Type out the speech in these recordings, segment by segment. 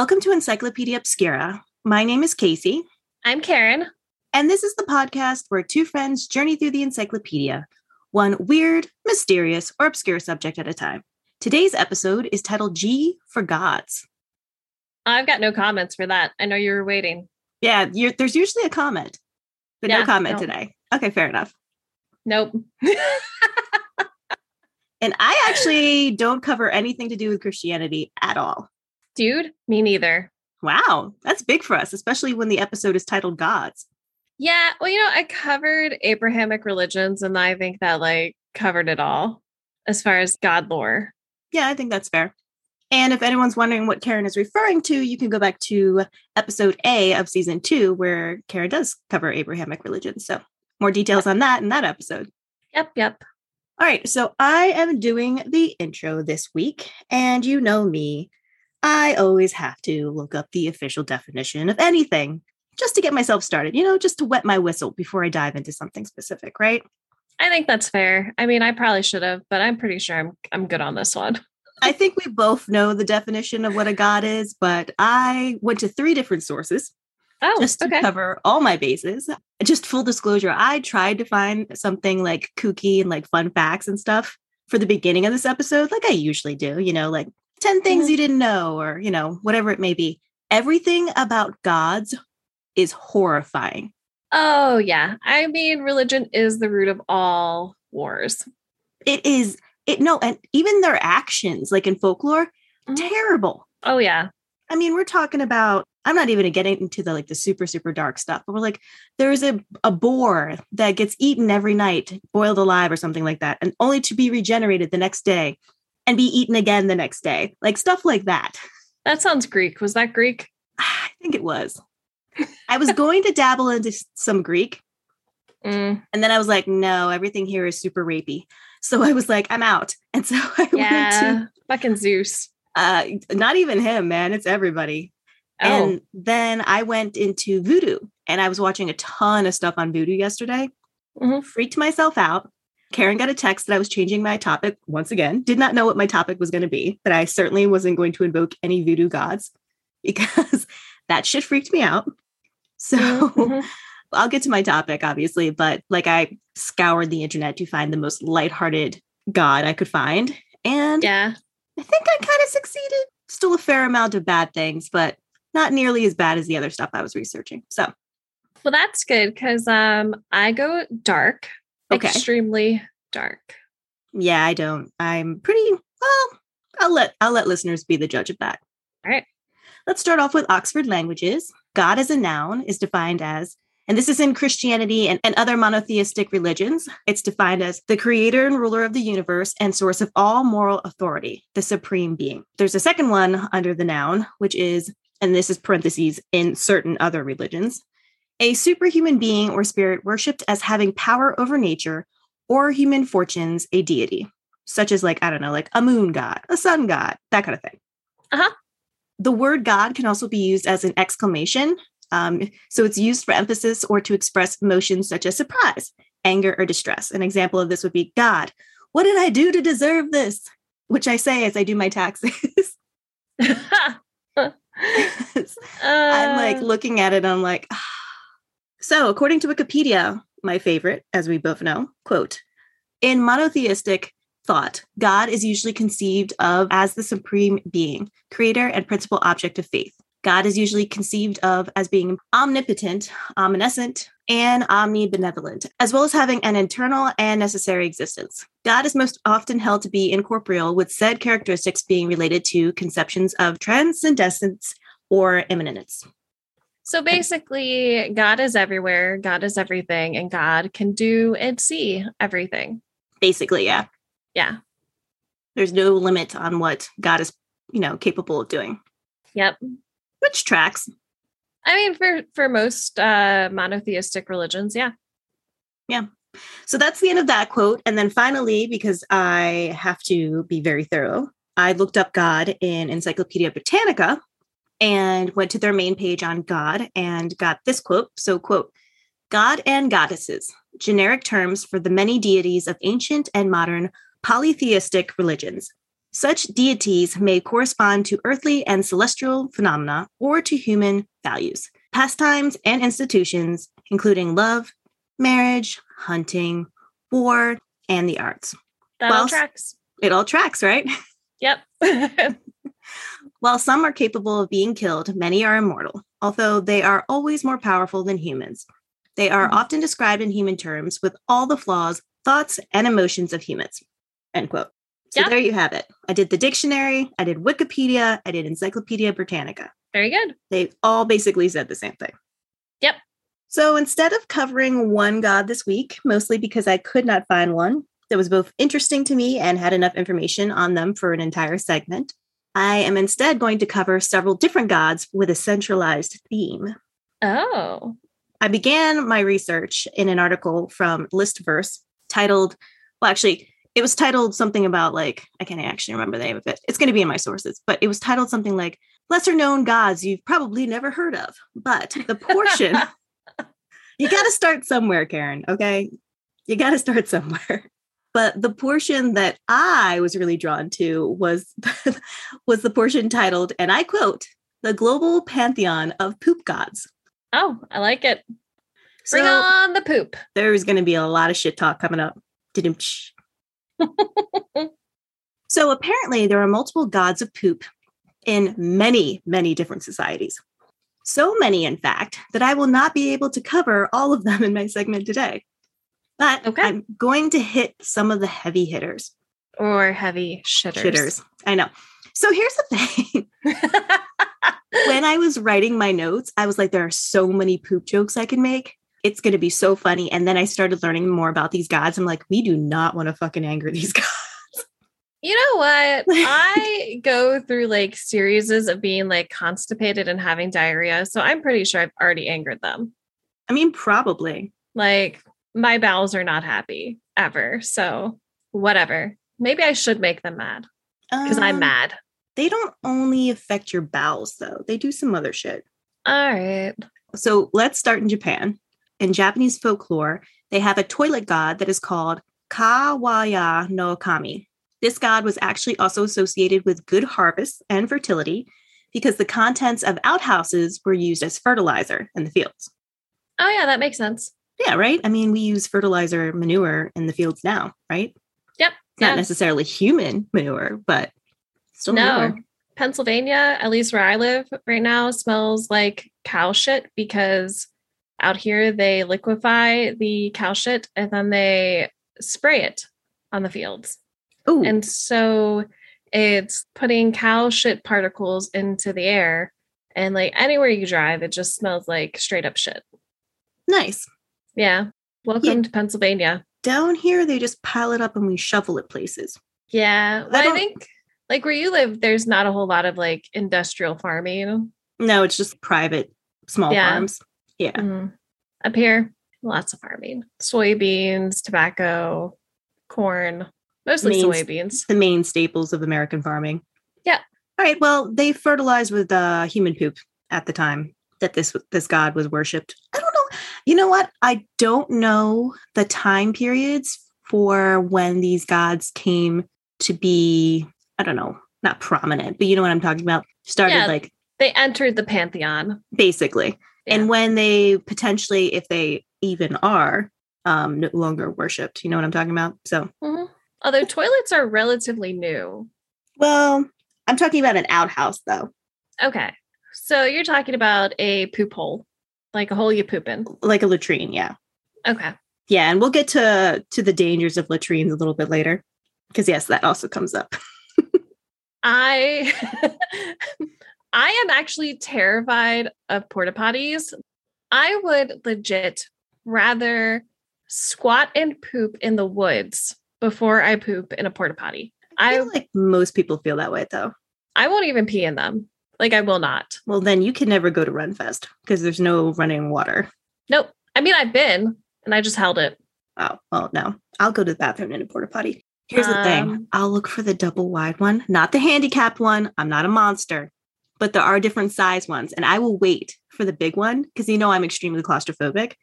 Welcome to Encyclopedia Obscura. My name is Casey. I'm Karen. And this is the podcast where two friends journey through the encyclopedia, one weird, mysterious, or obscure subject at a time. Today's episode is titled G for Gods. I've got no comments for that. I know you were waiting. Yeah, there's usually a comment, but Yeah, no comment no. today. Okay, fair enough. Nope. And I actually don't cover anything to do with Christianity at all. Dude, me neither. Wow, that's big for us, especially when the episode is titled Gods. Yeah, well, you know, I covered Abrahamic religions and I think that like covered it all as far as God lore. Yeah, I think that's fair. And if anyone's wondering what Karen is referring to, you can go back to episode A of season two, where Karen does cover Abrahamic religions. So more details on that in that episode. Yep, yep. All right, so I am doing the intro this week, and you know me. I always have to look up the official definition of anything just to get myself started, you know, just to wet my whistle before I dive into something specific, right? I think that's fair. I mean, I probably should have, but I'm pretty sure I'm I'm good on this one. I think we both know the definition of what a god is, but I went to three different sources Oh, just to okay. cover all my bases. Just full disclosure, I tried to find something like kooky and like fun facts and stuff for the beginning of this episode, like I usually do, you know, like 10 things Mhm. you didn't know, or, you know, whatever it may be. Everything about gods is horrifying. Oh, yeah. I mean, religion is the root of all wars. It is, it, no, and even their actions, like in folklore, Mhm. terrible. Oh, yeah. I mean, we're talking about, I'm not even getting into the like the super, super dark stuff, but we're like, there's a, a boar that gets eaten every night, boiled alive or something like that, and only to be regenerated the next day and be eaten again the next day. Like stuff like that. That sounds Greek. Was that Greek? I think it was. I was going to dabble into some Greek, Mm, and then I was like, no, everything here is super rapey. So I was like, I'm out. And so I went yeah. to Fucking Zeus. uh not even him, man, it's everybody. Oh, And then I went into voodoo and I was watching a ton of stuff on voodoo yesterday. Mhm. Freaked myself out. Karen got a text that I was changing my topic once again. Did not know what my topic was going to be, but I certainly wasn't going to invoke any voodoo gods because that shit freaked me out. So Mhm. I'll get to my topic, obviously, but like I scoured the internet to find the most lighthearted god I could find. And yeah. I think I kind of succeeded. Still a fair amount of bad things, but not nearly as bad as the other stuff I was researching. So, Well, that's good because um, I go dark, Okay. extremely dark. yeah, I don't. I'm pretty well. I'll let I'll let listeners be the judge of that. All right. Let's start off with Oxford Languages. God as a noun is defined as, and this is in Christianity and, and other monotheistic religions, it's defined as the creator and ruler of the universe and source of all moral authority, the supreme being. There's a second one under the noun, which is, and this is parentheses in certain other religions, a superhuman being or spirit worshipped as having power over nature or human fortunes, a deity, such as like, I don't know, like a moon god, a sun god, that kind of thing. Uh-huh. The word God can also be used as an exclamation. Um, so it's used for emphasis or to express emotions such as surprise, anger, or distress. An example of this would be God, what did I do to deserve this? Which I say as I do my taxes. I'm like Uh, looking at it, I'm like, ah. So according to Wikipedia, my favorite, as we both know, quote, in monotheistic thought, God is usually conceived of as the supreme being, creator, and principal object of faith. God is usually conceived of as being omnipotent, omniscient, and omnibenevolent, as well as having an internal and necessary existence. God is most often held to be incorporeal, with said characteristics being related to conceptions of transcendence or immanence. So basically, God is everywhere, God is everything, and God can do and see everything. Basically, yeah. Yeah. There's no limit on what God is, you know, capable of doing, Yep. which tracks. I mean, for for most uh, monotheistic religions, yeah. Yeah. So that's the end of that quote. And then finally, because I have to be very thorough, I looked up God in Encyclopedia Britannica and went to their main page on God and got this quote. So, quote, God and goddesses, generic terms for the many deities of ancient and modern polytheistic religions. Such deities may correspond to earthly and celestial phenomena or to human values, pastimes, and institutions, including love, marriage, hunting, war, and the arts. That all tracks. It all tracks, right? Yep. While some are capable of being killed, many are immortal, although they are always more powerful than humans. They are Mhm. often described in human terms with all the flaws, thoughts, and emotions of humans. End quote. So Yeah. there you have it. I did the dictionary, I did Wikipedia, I did Encyclopedia Britannica. Very good. They all basically said the same thing. Yep. So instead of covering one god this week, mostly because I could not find one that was both interesting to me and had enough information on them for an entire segment, I am instead going to cover several different gods with a centralized theme. Oh. I began my research in an article from Listverse titled, well, actually, it was titled something about like, I can't actually remember the name of it. It's going to be in my sources, but it was titled something like lesser known gods you've probably never heard of. But the portion, you got to start somewhere, Karen. Okay. You got to start somewhere. But the portion that I was really drawn to was was the portion titled, and I quote, "The global pantheon of poop gods." Oh, I like it. Bring So- on the poop. there's going to be a lot of shit talk coming up. So apparently, there are multiple gods of poop in many, many different societies. So many, in fact, that I will not be able to cover all of them in my segment today. But Okay. I'm going to hit some of the heavy hitters. Or heavy shitters. Shitters. I know. So here's the thing. when I was writing my notes, I was like, there are so many poop jokes I can make. It's going to be so funny. And then I started learning more about these gods. I'm like, we do not want to fucking anger these gods. You know what? I go through like series of being like constipated and having diarrhea. So I'm pretty sure I've already angered them. I mean, probably. Like my bowels are not happy ever. So whatever. Maybe I should make them mad because I'm Um, mad. They don't only affect your bowels, though, they do some other shit. All right. So let's start in Japan. In Japanese folklore, they have a toilet god that is called Kawaya no Kami. This god was actually also associated with good harvests and fertility because the contents of outhouses were used as fertilizer in the fields. Oh, yeah, that makes sense. Yeah, right? I mean, we use fertilizer manure in the fields now, right? Yep. It's not Yeah. necessarily human manure, but still No. manure. Pennsylvania, at least where I live right now, smells like cow shit because out here they liquefy the cow shit and then they spray it on the fields. Oh, And so it's putting cow shit particles into the air. And like anywhere you drive, it just smells like straight up shit. nice. Yeah. Welcome to Pennsylvania. Down here, they just pile it up and we shovel it places. Yeah. Well, I, don't- think like where you live, there's not a whole lot of like industrial farming. No, it's just private small Yeah. farms. Yeah. Mhm. Up here, lots of farming soybeans, tobacco, corn, mostly Main- soybeans. The main staples of American farming. Yeah. All right. Well, they fertilized with uh, human poop at the time that this this god was worshipped. I don't know. You know what? I don't know the time periods for when these gods came to be. I don't know, not prominent, but you know what I'm talking about. Started Yeah. like They entered the pantheon. basically, Yeah. and when they potentially, if they even are, um, no longer worshipped. You know what I'm talking about? So, Mhm. Although toilets are relatively new. well, I'm talking about an outhouse though. Okay. So you're talking about a poop hole, like a hole you poop in. like a latrine yeah Okay. yeah and we'll get to to the dangers of latrines a little bit later because yes that also comes up I I am actually terrified of porta potties. I would legit rather squat and poop in the woods before I poop in a porta potty. i I feel like most people feel that way though I won't even pee in them. Like I will not. well then you can never go to Renfest because there's no running water Nope. I mean I've been and I just held it. oh well no i'll go to the bathroom in a porta potty here's the thing Um, i'll look for the double wide one not the handicapped one i'm not a monster but there are different size ones and i will wait for the big one because you know i'm extremely claustrophobic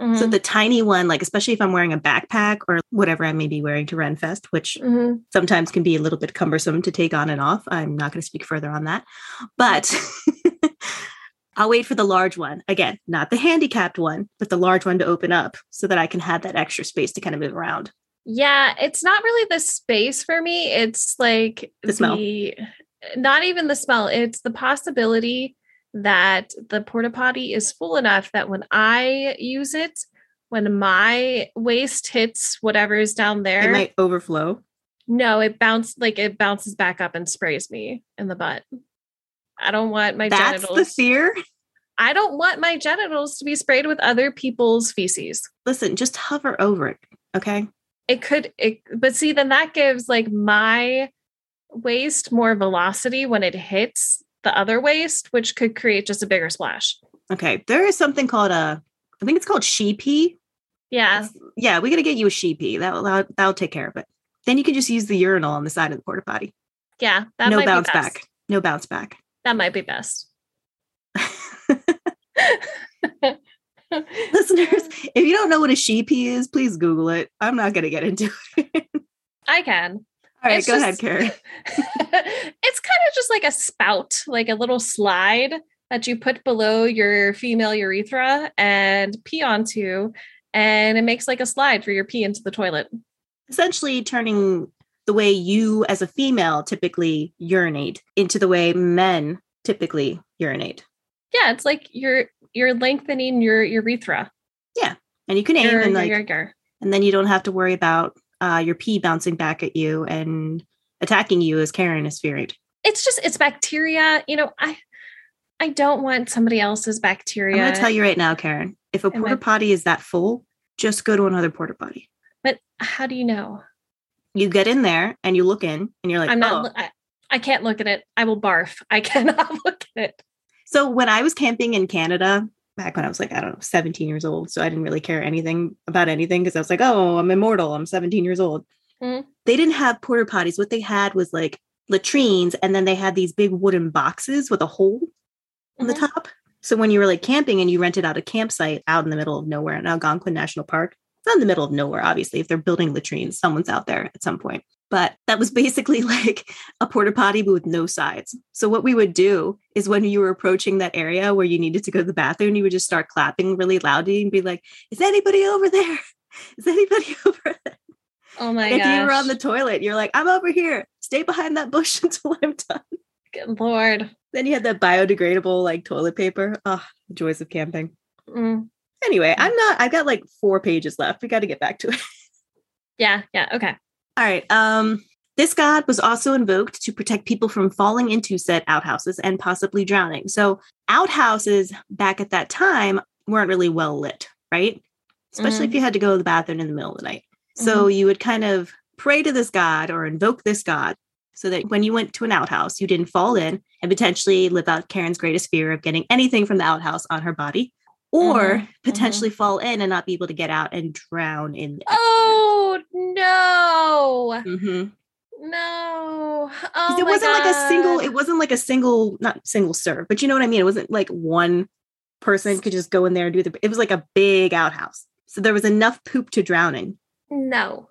Mhm. So the tiny one, like especially if I'm wearing a backpack or whatever I may be wearing to Renfest, which Mhm. sometimes can be a little bit cumbersome to take on and off. I'm not going to speak further on that. But I'll wait for the large one. Again, not the handicapped one, but the large one to open up so that I can have that extra space to kind of move around. Yeah, it's not really the space for me. It's like The smell. not even the smell. It's the possibility that the porta potty is full enough that when I use it, when my waist hits whatever is down there, It might overflow. no, it bounce like it bounces back up and sprays me in the butt. I don't want my That's genitals. the fear. I don't want my genitals to be sprayed with other people's feces. Listen, just hover over it. Okay. it could it but see then that gives like my waist more velocity when it hits the other waste, which could create just a bigger splash Okay. There is something called a, I think it's called sheepy. yeah Yeah, we got to get you a sheepy. That'll, that'll, that'll take care of it. Then you can just use the urinal on the side of the porta potty. yeah that no might bounce be best. back. No bounce back. that might be best Listeners, if you don't know what a sheepy is, please Google it. I'm not going to get into it. i can All right, It's go ahead, just- Karen. it's kind of just like a spout like a little slide that you put below your female urethra and pee onto and it makes like a slide for your pee into the toilet Essentially, turning the way you, as a female, typically urinate into the way men typically urinate. yeah it's like you're you're lengthening your urethra Yeah, And you can aim Your- and like, your- your. and then you don't have to worry about uh, your pee bouncing back at you and attacking you as Karen is fearing. it's just it's bacteria you know i i don't want somebody else's bacteria I'm going to tell you right now, Karen. If a Am porta potty is that full, just go to another porta potty. but how do you know You get in there and you look in, and you're like, i'm not oh. I, I can't look at it i will barf i cannot look at it So when I was camping in Canada, back when I was like, I don't know, 17 years old, so I didn't really care anything about anything because I was like, oh, I'm immortal. I'm 17 years old. Mhm. They didn't have porta potties. What they had was like latrines, and then they had these big wooden boxes with a hole on the Mhm. top. So when you were like camping and you rented out a campsite out in the middle of nowhere in Algonquin National Park, it's not in the middle of nowhere, obviously. If they're building latrines, someone's out there at some point. But that was basically like a porta potty, but with no sides. So what we would do is when you were approaching that area where you needed to go to the bathroom, you would just start clapping really loudly and be like, "Is anybody over there? Is anybody over there?" oh my And if you were on the toilet, you're like, "I'm over here. Stay behind that bush until I'm done." Good lord Then you had that biodegradable like toilet paper. Oh, the joys of camping. Mm. Anyway, I'm not. I've got like four pages left. We got to get back to it. yeah yeah okay All right. Um, this god was also invoked to protect people from falling into said outhouses and possibly drowning. So outhouses back at that time weren't really well lit, right? Especially if you had to go to the bathroom in the middle of the night. So you would kind of pray to this god or invoke this god so that when you went to an outhouse, you didn't fall in and potentially live out Karen's greatest fear of getting anything from the outhouse on her body, or Mhm, potentially fall in and not be able to get out and drown in. oh no Mhm. no oh it wasn't like a single it wasn't like a single not single serve but you know what i mean it wasn't like one person could just go in there and do the it was like a big outhouse so there was enough poop to drowning no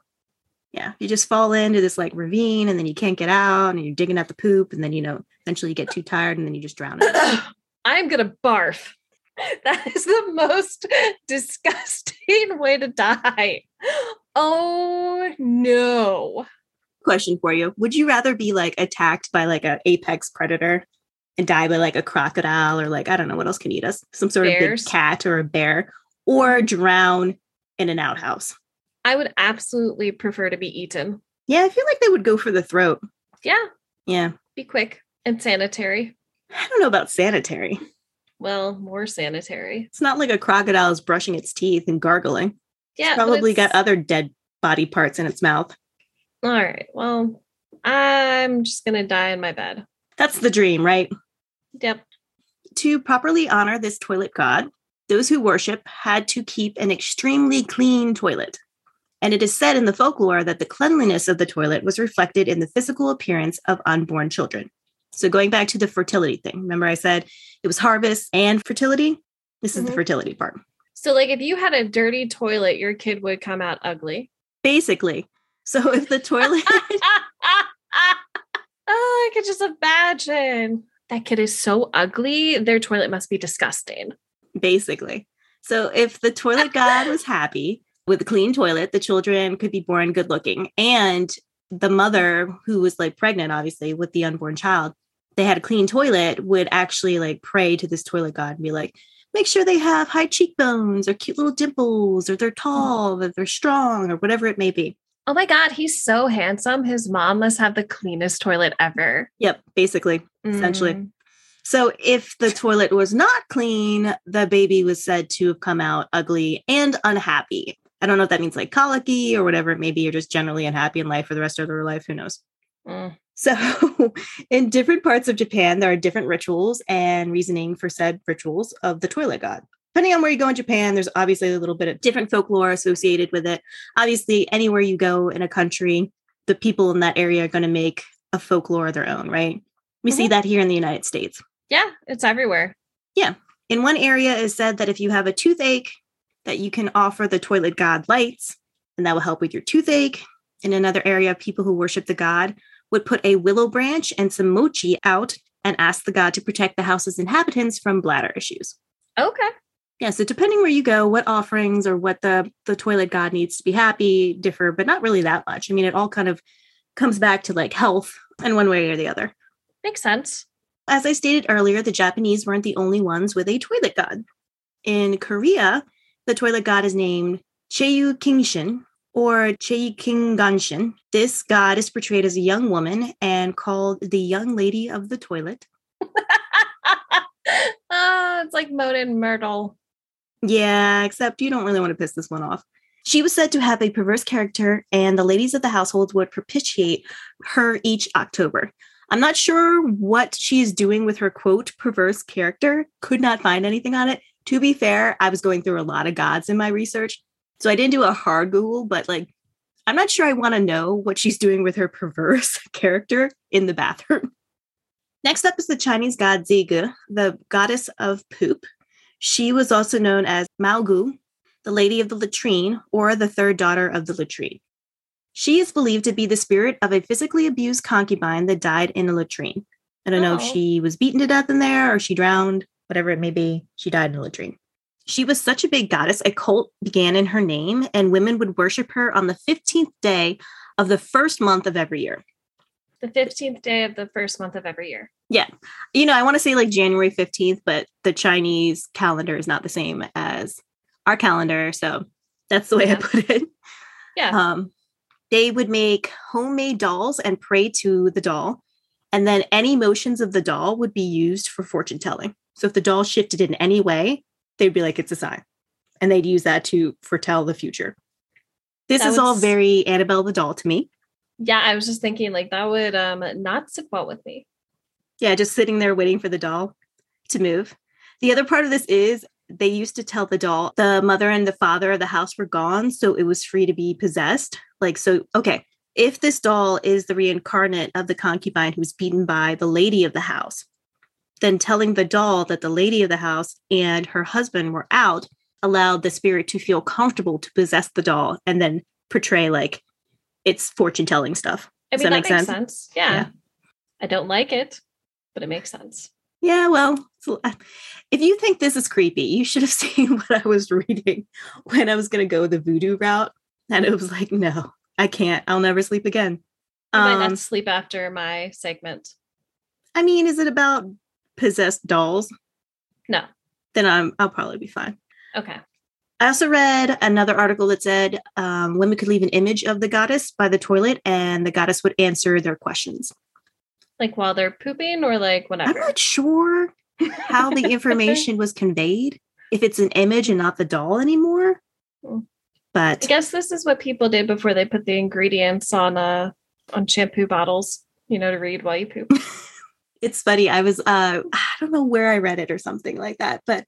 yeah you just fall into this like ravine and then you can't get out and you're digging at the poop and then you know eventually you get too tired and then you just drown. I'm gonna barf. That is the most disgusting way to die. Oh no. question for you would you rather be like attacked by like a apex predator and die by like a crocodile or like i don't know what else can eat us some sort Bears. of big cat or a bear or drown in an outhouse I would absolutely prefer to be eaten. Yeah, I feel like they would go for the throat. Yeah, Yeah. be quick and sanitary. I don't know about sanitary. Well, more sanitary. It's not like a crocodile is brushing its teeth and gargling. Yeah, but Probably got other dead body parts in its mouth. All right. Well, I'm just gonna die in my bed. That's the dream, right? Yep. To properly honor this toilet god, those who worship had to keep an extremely clean toilet. And it is said in the folklore that the cleanliness of the toilet was reflected in the physical appearance of unborn children. So, going back to the fertility thing, remember I said it was harvest and fertility? This is the Mhm. fertility part. So, like, if you had a dirty toilet, your kid would come out ugly. Basically. So if the toilet oh, I could just imagine. That kid is so ugly. Their toilet must be disgusting. basically. So if the toilet god was happy with a clean toilet, the children could be born good looking. And the mother who was like pregnant, obviously, with the unborn child, they had a clean toilet, would actually like pray to this toilet god and be like, make sure they have high cheekbones or cute little dimples or they're tall or they're strong or whatever it may be. Oh my God, he's so handsome. His mom must have the cleanest toilet ever. Yep, basically. Essentially. Mm. So if the toilet was not clean, the baby was said to have come out ugly and unhappy. I don't know if that means like colicky or whatever it may be, or just generally unhappy in life for the rest of their life. Who knows? Mm. So, in different parts of Japan, there are different rituals and reasoning for said rituals of the toilet god. Depending on where you go in Japan, there's obviously a little bit of different folklore associated with it. Obviously, anywhere you go in a country, the people in that area are going to make a folklore of their own, right? We see Mhm. that here in the United States. Yeah, it's everywhere. Yeah. In one area is said that if you have a toothache, that you can offer the toilet god lights, and that will help with your toothache. In another area, people who worship the god would put a willow branch and some mochi out and ask the god to protect the house's inhabitants from bladder issues. Okay. Yeah, so depending where you go, what offerings or what the the toilet god needs to be happy differ, but not really that much. I mean, it all kind of comes back to like health in one way or the other. Makes sense. As I stated earlier, the Japanese weren't the only ones with a toilet god. In Korea, the toilet god is named Cheiyu Kingshin or Chei Kinganshin. This god is portrayed as a young woman and called the young lady of the toilet. oh, it's like Moaning Myrtle. Yeah, except you don't really want to piss this one off. She was said to have a perverse character, and the ladies of the household would propitiate her each October. I'm not sure what she's doing with her quote perverse character. Could not find anything on it. To be fair, I was going through a lot of gods in my research, so I didn't do a hard Google, but like, I'm not sure I want to know what she's doing with her perverse character in the bathroom. Next up is the Chinese god Zigu, the goddess of poop. She was also known as Maogu, the lady of the latrine, or the third daughter of the latrine. She is believed to be the spirit of a physically abused concubine that died in a latrine. I don't know if Oh. she was beaten to death in there or she drowned, whatever it may be. She died in a latrine. She was such a big goddess, a cult began in her name, and women would worship her on the 15th day of the first month of every year. The 15th day of the first month of every year. Yeah. You know, I want to say like January 15th, but the Chinese calendar is not the same as our calendar. So that's the way I put it. Yeah. Um, they would make homemade dolls and pray to the doll. And then any motions of the doll would be used for fortune telling. So if the doll shifted in any way, they'd be like, it's a sign. And they'd use that to foretell the future. This That is all would s- very Annabelle the doll to me. Yeah, I was just thinking like that would um not sit well with me. Yeah, just sitting there waiting for the doll to move. The other part of this is they used to tell the doll the mother and the father of the house were gone, so it was free to be possessed. Like, so, okay, if this doll is the reincarnate of the concubine who's beaten by the lady of the house, then telling the doll that the lady of the house and her husband were out allowed the spirit to feel comfortable to possess the doll and then portray like it's fortune telling stuff. I Does mean, that that, make makes sense? sense. Yeah. Yeah. I don't like it, but it makes sense. Yeah, well, if you think this is creepy, you should have seen what I was reading when I was going to go the voodoo route. And it was like, no, I can't. I'll never sleep again. I might Um, not sleep after my segment. I mean, is it about possessed dolls? No. Then I'm, I'll probably be fine. Okay. I also read another article that said um, women could leave an image of the goddess by the toilet and the goddess would answer their questions. Like while they're pooping or like whatever. I'm not sure how the information was conveyed, if it's an image and not the doll anymore. Hmm. But I guess this is what people did before they put the ingredients on uh on shampoo bottles, you know, to read while you poop. it's funny. I was uh I don't know where I read it or something like that, but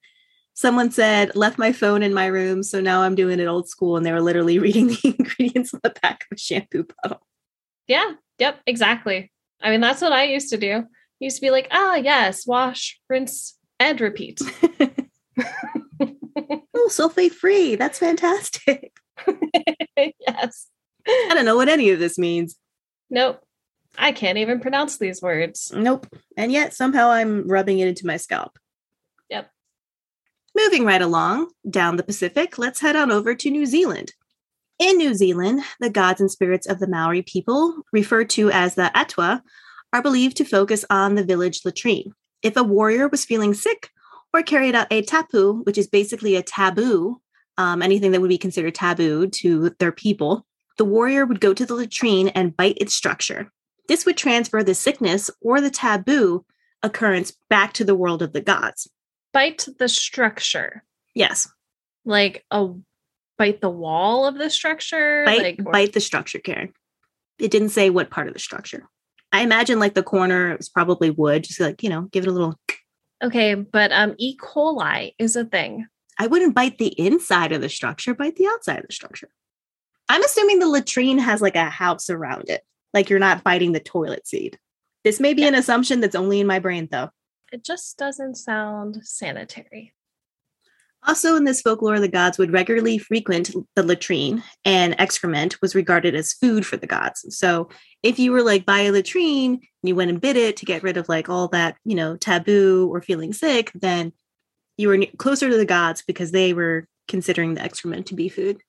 someone said left my phone in my room, so now I'm doing it old school and they were literally reading the ingredients on the back of a shampoo bottle. yeah. Yep. Exactly. I mean, that's what I used to do. used to be like, ah, yes, wash, rinse, and repeat. Oh, sulfate free. That's fantastic. yes. I don't know what any of this means. Nope. I can't even pronounce these words. Nope. And yet somehow I'm rubbing it into my scalp. Yep. Moving right along down the Pacific, let's head on over to New Zealand. In New Zealand, the gods and spirits of the Maori people, referred to as the Atua, are believed to focus on the village latrine. If a warrior was feeling sick or carried out a tapu, which is basically a taboo, um, anything that would be considered taboo to their people, the warrior would go to the latrine and bite its structure. This would transfer the sickness or the taboo occurrence back to the world of the gods. Bite the structure. Yes. Like a bite the wall of the structure. Bite, like or- bite the structure, Karen. It didn't say what part of the structure. I imagine like the corner is probably wood, just like, you know, give it a little. Okay, but um E. coli is a thing. I wouldn't bite the inside of the structure, bite the outside of the structure. I'm assuming the latrine has like a house around it, like you're not fighting the toilet seat. This may be Yeah. an assumption that's only in my brain, though. It just doesn't sound sanitary. Also, in this folklore, the gods would regularly frequent the latrine, and excrement was regarded as food for the gods. So, if you were like by a latrine and you went and bit it to get rid of like all that, you know, taboo or feeling sick, then you were closer to the gods because they were considering the excrement to be food.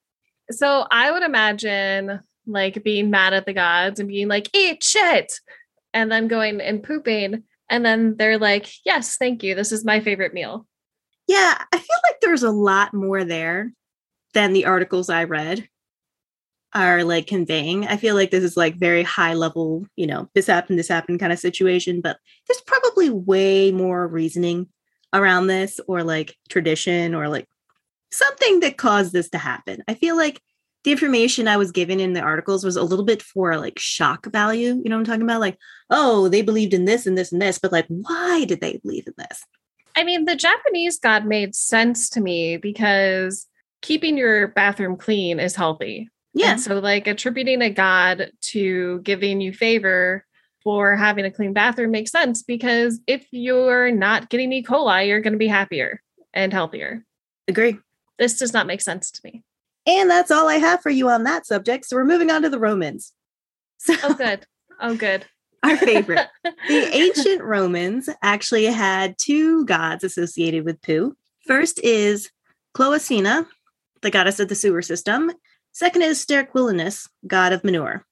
So I would imagine like being mad at the gods and being like, eat shit, and then going and pooping. And then they're like, yes, thank you. This is my favorite meal. Yeah, I feel like there's a lot more there than the articles I read are like conveying. I feel like this is like very high level, you know, this happened, this happened kind of situation, but there's probably way more reasoning around this or like tradition or like something that caused this to happen. I feel like the information I was given in the articles was a little bit for like shock value. You know what I'm talking about? Like, oh, they believed in this and this and this, but like, why did they believe in this? I mean, the Japanese god made sense to me because keeping your bathroom clean is healthy. Yeah. And so, like, attributing a god to giving you favor for having a clean bathroom makes sense because if you're not getting E. coli, you're going to be happier and healthier. Agree. This does not make sense to me. And that's all I have for you on that subject. So we're moving on to the Romans. So Oh, good. Oh, good. our favorite. the ancient Romans actually had two gods associated with poo. First is Cloacina, the goddess of the sewer system. Second is Sterquilinus, god of manure.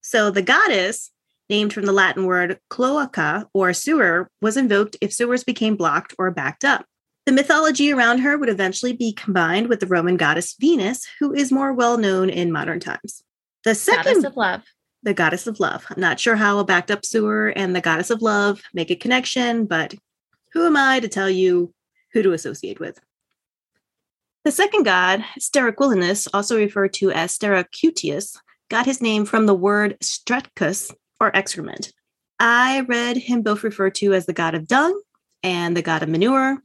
So the goddess, named from the Latin word cloaca or sewer, was invoked if sewers became blocked or backed up. The mythology around her would eventually be combined with the Roman goddess Venus, who is more well known in modern times. The second Goddess of love. the goddess of love. I'm not sure how a backed up sewer and the goddess of love make a connection, but who am I to tell you who to associate with? The second god, Sterquilinus, also referred to as Steracutius, got his name from the word stercus or excrement. I read him both referred to as the god of dung and the god of manure,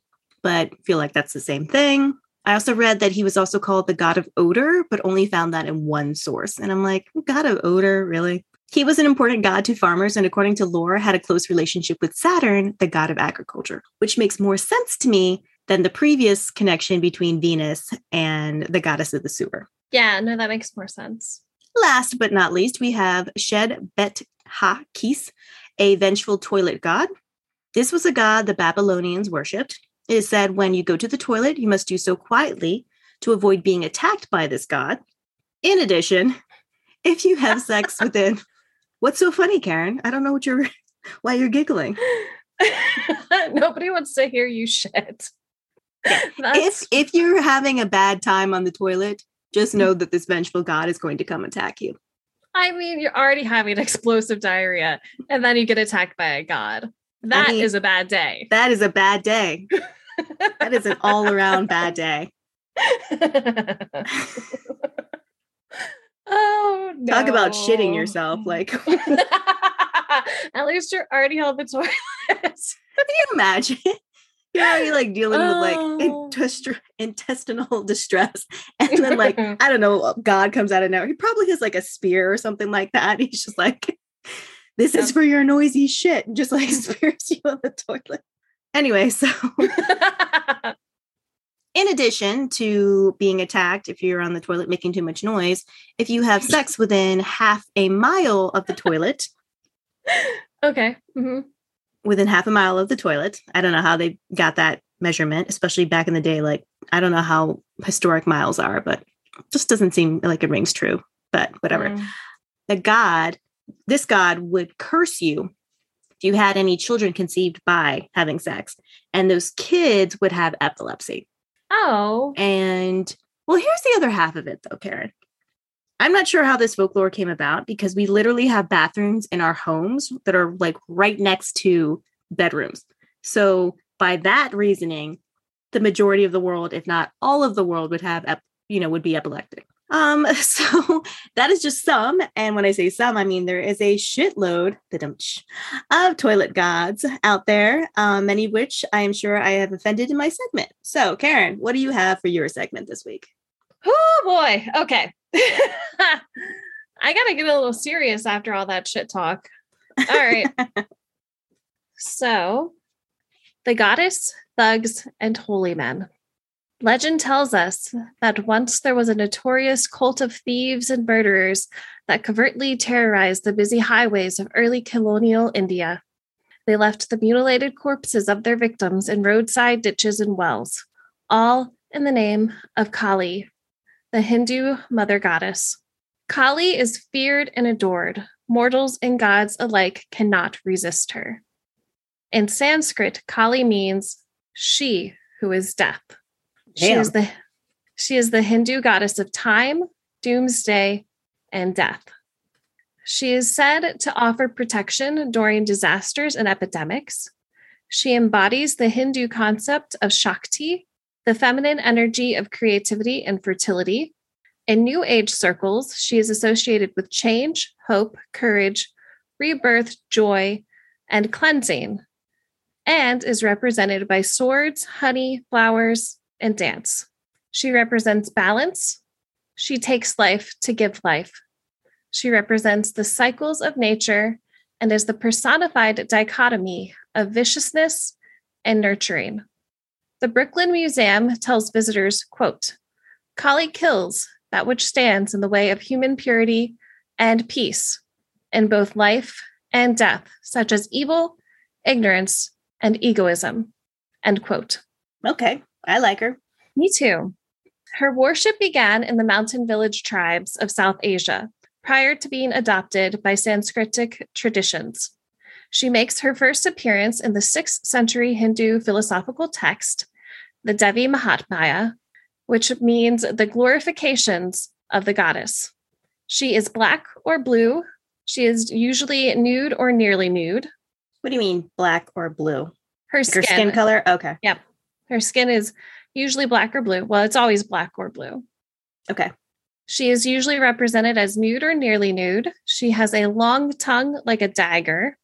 but feel like that's the same thing. I also read that he was also called the god of odor, but only found that in one source. And I'm like, god of odor, really? He was an important god to farmers, and according to lore, had a close relationship with Saturn, the god of agriculture, which makes more sense to me than the previous connection between Venus and the goddess of the sewer. Yeah, no, that makes more sense. Last but not least, we have Shed Bet Ha Kis, a vengeful toilet god. This was a god the Babylonians worshipped. It is said when you go to the toilet, you must do so quietly to avoid being attacked by this god. In addition, if you have sex within what's so funny, Karen? I don't know what you're why you're giggling. Nobody wants to hear you shit. If if you're having a bad time on the toilet, just mm-hmm. know that this vengeful god is going to come attack you. I mean, you're already having explosive diarrhea and then you get attacked by a god. That is mean- a bad day. That is a bad day. That is an all-around bad day. oh no. Talk about shitting yourself. Like, At least you're already on the toilet. Can you imagine? Yeah, you're already like dealing with like Oh. intest- intestinal distress. And then, like, I don't know, God comes out of nowhere. He probably has like a spear or something like that. He's just like, this is for your noisy shit. And just like spears you on the toilet. Anyway, so in addition to being attacked if you're on the toilet making too much noise, if you have sex within half a mile of the toilet, Okay. mhm. within half a mile of the toilet, I don't know how they got that measurement, especially back in the day. Like, I don't know how historic miles are, but it just doesn't seem like it rings true. But whatever. Mm. The God, this God would curse you you had any children conceived by having sex, and those kids would have epilepsy. Oh. And well, here's the other half of it, though, Karen. I'm not sure how this folklore came about because we literally have bathrooms in our homes that are like right next to bedrooms. So, by that reasoning, the majority of the world, if not all of the world, would have, ep- you know, would be epileptic. Um, so that is just some. And when I say some, I mean there is a shitload of toilet gods out there, um, many of which I am sure I have offended in my segment. So, Karen, what do you have for your segment this week? Oh boy. Okay. I gotta get a little serious after all that shit talk. All right. so, the goddess, thugs, and holy men. Legend tells us that once there was a notorious cult of thieves and murderers that covertly terrorized the busy highways of early colonial India. They left the mutilated corpses of their victims in roadside ditches and wells, all in the name of Kali, the Hindu mother goddess. Kali is feared and adored. Mortals and gods alike cannot resist her. In Sanskrit, Kali means she who is death. She is the she is the Hindu goddess of time, doomsday, and death. She is said to offer protection during disasters and epidemics. She embodies the Hindu concept of Shakti, the feminine energy of creativity and fertility. In New Age circles, she is associated with change, hope, courage, rebirth, joy, and cleansing, and is represented by swords, honey, flowers, and dance. She represents balance. She takes life to give life. She represents the cycles of nature and is the personified dichotomy of viciousness and nurturing. The Brooklyn Museum tells visitors, quote, Kali kills that which stands in the way of human purity and peace in both life and death, such as evil, ignorance, and egoism. End quote. Okay, I like her. Me too. Her worship began in the mountain village tribes of South Asia prior to being adopted by Sanskritic traditions. She makes her first appearance in the 6th century Hindu philosophical text, the Devi Mahatmya, which means the glorifications of the goddess. She is black or blue. She is usually nude or nearly nude. What do you mean, black or blue? Her Like skin, her skin color? Okay. Her skin is usually black or blue. Well, it's always black or blue. Okay. She is usually represented as nude or nearly nude. She has a long tongue like a dagger.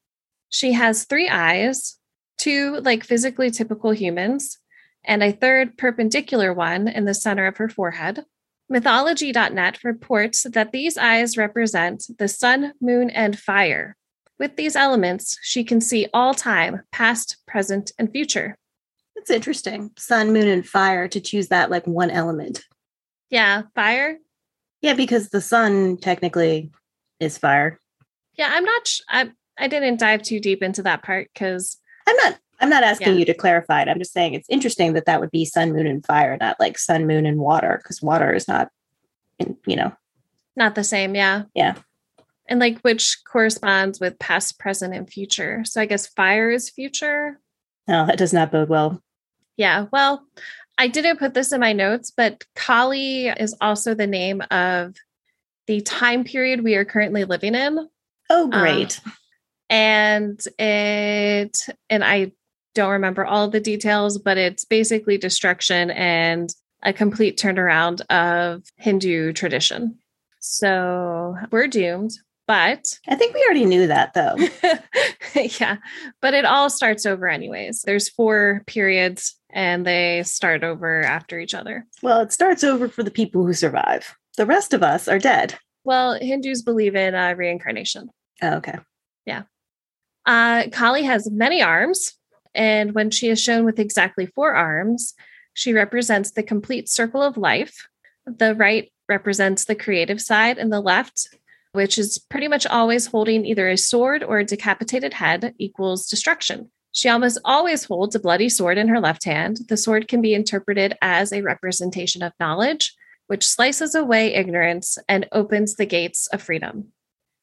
She has three eyes, two like physically typical humans, and a third perpendicular one in the center of her forehead. Mythology.net reports that these eyes represent the sun, moon, and fire. With these elements, she can see all time, past, present, and future. That's interesting. Sun, moon, and fire to choose that like one element. Yeah, fire. Yeah, because the sun technically is fire. Yeah, I'm not. Sh- I I didn't dive too deep into that part because I'm not I'm not asking Yeah. you to clarify it. I'm just saying it's interesting that that would be sun, moon, and fire, not like sun, moon, and water, because water is not, in, you know, not the same. Yeah. Yeah. And like which corresponds with past, present, and future. So I guess fire is future. no, that does not bode well. Yeah. Well, I didn't put this in my notes, but Kali is also the name of the time period we are currently living in. Oh, um, great. And it, and I don't remember all the details, but it's basically destruction and a complete turnaround of Hindu tradition. So we're doomed, but I think we already knew that though. yeah, but it all starts over anyways. There's four periods and they start over after each other. well, it starts over for the people who survive. The rest of us are dead. Well, Hindus believe in uh, reincarnation. Oh, okay. Yeah. Uh, Kali has many arms, and when she is shown with exactly four arms, She represents the complete circle of life. The right represents the creative side, and the left, which is pretty much always holding either a sword or a decapitated head, equals destruction. She almost always holds a bloody sword in her left hand. The sword can be interpreted as a representation of knowledge, which slices away ignorance and opens the gates of freedom.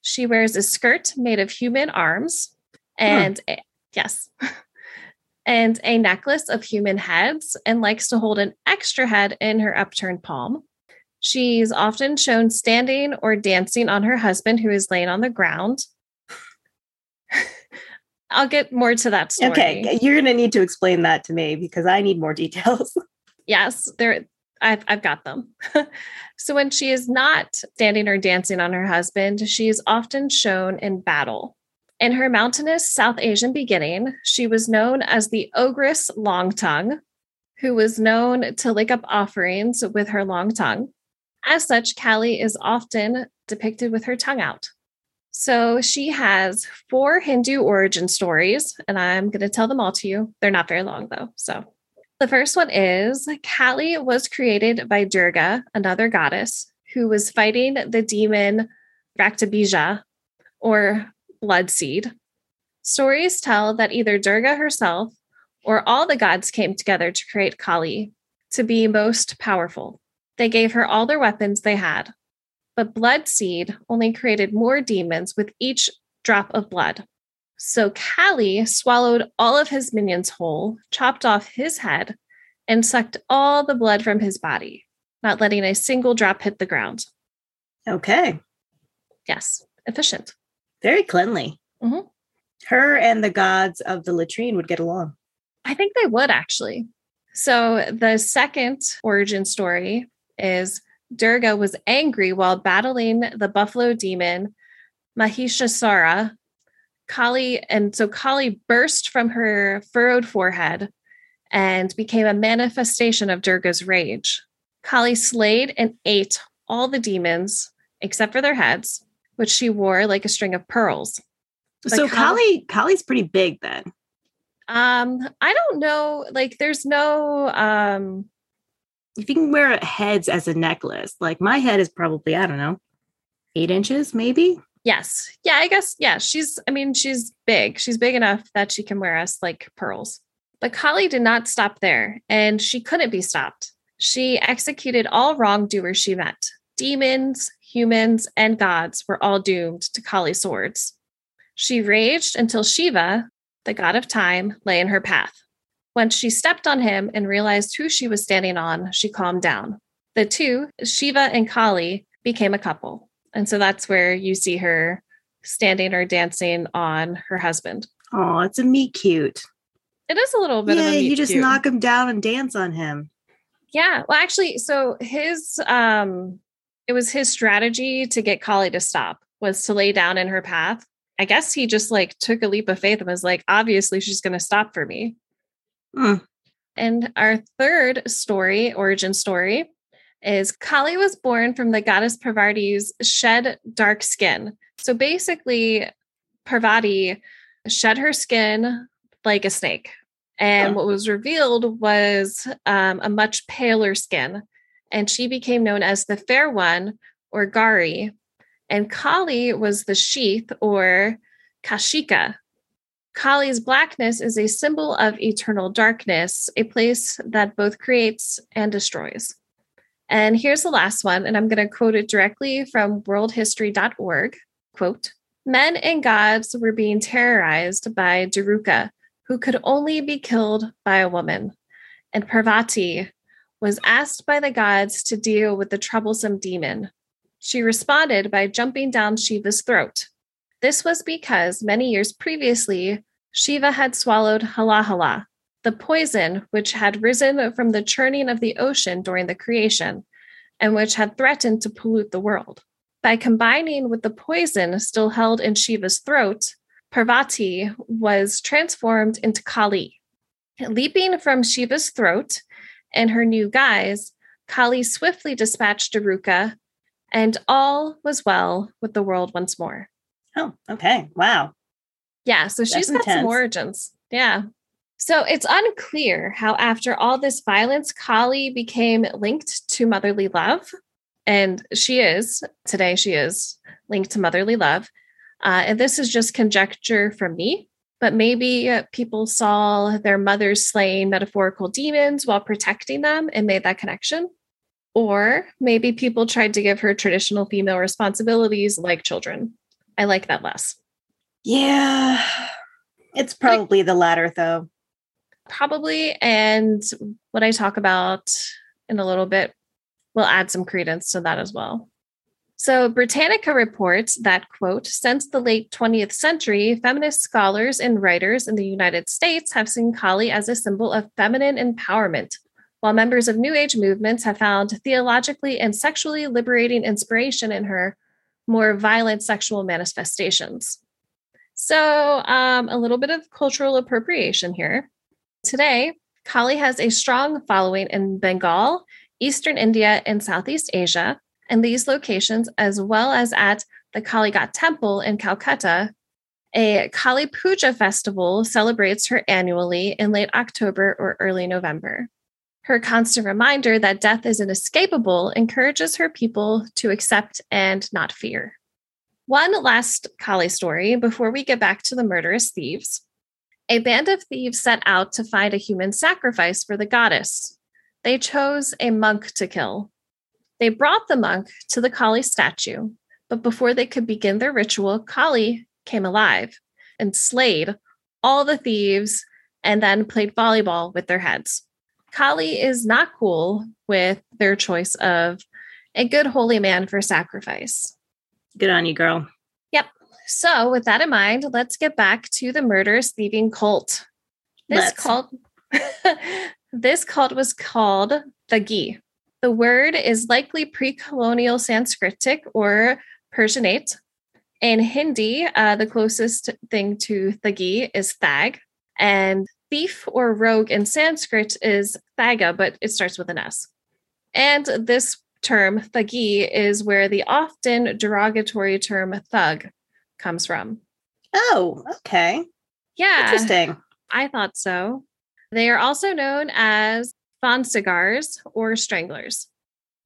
She wears a skirt made of human arms hmm. and, huh. a, yes, and a necklace of human heads and likes to hold an extra head in her upturned palm. She's often shown standing or dancing on her husband, who is laying on the ground. I'll get more to that story. Okay, you're going to need to explain that to me because I need more details. yes, there I've I've got them. so when she is not standing or dancing on her husband, she is often shown in battle. In her mountainous South Asian beginning, she was known as the ogress Long Tongue, who was known to lick up offerings with her long tongue. As such, Kali is often depicted with her tongue out. So she has four Hindu origin stories, and I'm going to tell them all to you. They're not very long, though. So the first one is Kali was created by Durga, another goddess, who was fighting the demon Raktabija, or blood seed. Stories tell that either Durga herself or all the gods came together to create Kali to be most powerful. They gave her all their weapons they had but blood seed only created more demons with each drop of blood. So Kali swallowed all of his minions whole, chopped off his head, and sucked all the blood from his body, not letting a single drop hit the ground. Okay. Yes, efficient. Very cleanly. Mm-hmm. Her and the gods of the latrine would get along. I think they would actually. So the second origin story is Durga was angry while battling the buffalo demon Mahishasura. Kali, and so Kali burst from her furrowed forehead and became a manifestation of Durga's rage. Kali slayed and ate all the demons except for their heads, which she wore like a string of pearls. so Kali, Kali's pretty big then. Um, I don't know. Like, there's no um if you can wear heads as a necklace, like my head is probably, I don't know, eight inches, maybe. Yes. Yeah, I guess. Yeah, she's, I mean, she's big. She's big enough that she can wear us like pearls. But Kali did not stop there, and she couldn't be stopped. She executed all wrongdoers she met. Demons, humans, and gods were all doomed to Kali's swords. She raged until Shiva, the god of time, lay in her path. Once she stepped on him and realized who she was standing on, she calmed down. The two, Shiva and Kali, became a couple. And so that's where you see her standing or dancing on her husband. Oh, it's a meet cute. It is a little bit yeah, of a you just cute. knock him down and dance on him. Yeah. Well, actually, so his um it was his strategy to get Kali to stop was to lay down in her path. I guess he just like took a leap of faith and was like, obviously she's gonna stop for me. Mm. And our third story, origin story, is Kali was born from the goddess Parvati's shed dark skin. So basically, Parvati shed her skin like a snake. And what was revealed was um, a much paler skin. And she became known as the fair one or Gauri. And Kali was the sheath or Kashika. Kali's blackness is a symbol of eternal darkness, a place that both creates and destroys. And here's the last one, and I'm going to quote it directly from worldhistory.org. Quote, Men and gods were being terrorized by Daruka, who could only be killed by a woman. And Parvati was asked by the gods to deal with the troublesome demon. She responded by jumping down Shiva's throat. This was because many years previously, Shiva had swallowed halahala, the poison which had risen from the churning of the ocean during the creation and which had threatened to pollute the world. By combining with the poison still held in Shiva's throat, Parvati was transformed into Kali. Leaping from Shiva's throat in her new guise, Kali swiftly dispatched Daruka, and all was well with the world once more. Oh, okay. Wow. Yeah. So she's got intense. some origins. Yeah. So it's unclear how, after all this violence, Kali became linked to motherly love. And she is, today, she is linked to motherly love. Uh, and this is just conjecture from me, but maybe uh, people saw their mothers slaying metaphorical demons while protecting them and made that connection. Or maybe people tried to give her traditional female responsibilities like children. I like that less. Yeah. It's probably the latter, though. Probably. And what I talk about in a little bit will add some credence to that as well. So, Britannica reports that, quote, since the late 20th century, feminist scholars and writers in the United States have seen Kali as a symbol of feminine empowerment, while members of New Age movements have found theologically and sexually liberating inspiration in her more violent sexual manifestations. So, um, a little bit of cultural appropriation here. Today, Kali has a strong following in Bengal, Eastern India, and Southeast Asia. And these locations, as well as at the Kalighat Temple in Calcutta, a Kali Puja festival celebrates her annually in late October or early November. Her constant reminder that death is inescapable encourages her people to accept and not fear. One last Kali story before we get back to the murderous thieves. A band of thieves set out to find a human sacrifice for the goddess. They chose a monk to kill. They brought the monk to the Kali statue, but before they could begin their ritual, Kali came alive and slayed all the thieves and then played volleyball with their heads. Kali is not cool with their choice of a good holy man for sacrifice. Good on you, girl. Yep. So, with that in mind, let's get back to the murderous thieving cult. This let's. cult this cult was called Thagi. The word is likely pre-colonial Sanskritic or Persianate. In Hindi, uh, the closest thing to Thagi is Thag, and thief or rogue in Sanskrit is thaga, but it starts with an S. And this term, thagi, is where the often derogatory term thug comes from. Oh, okay. Yeah. Interesting. I thought so. They are also known as phansigars or stranglers.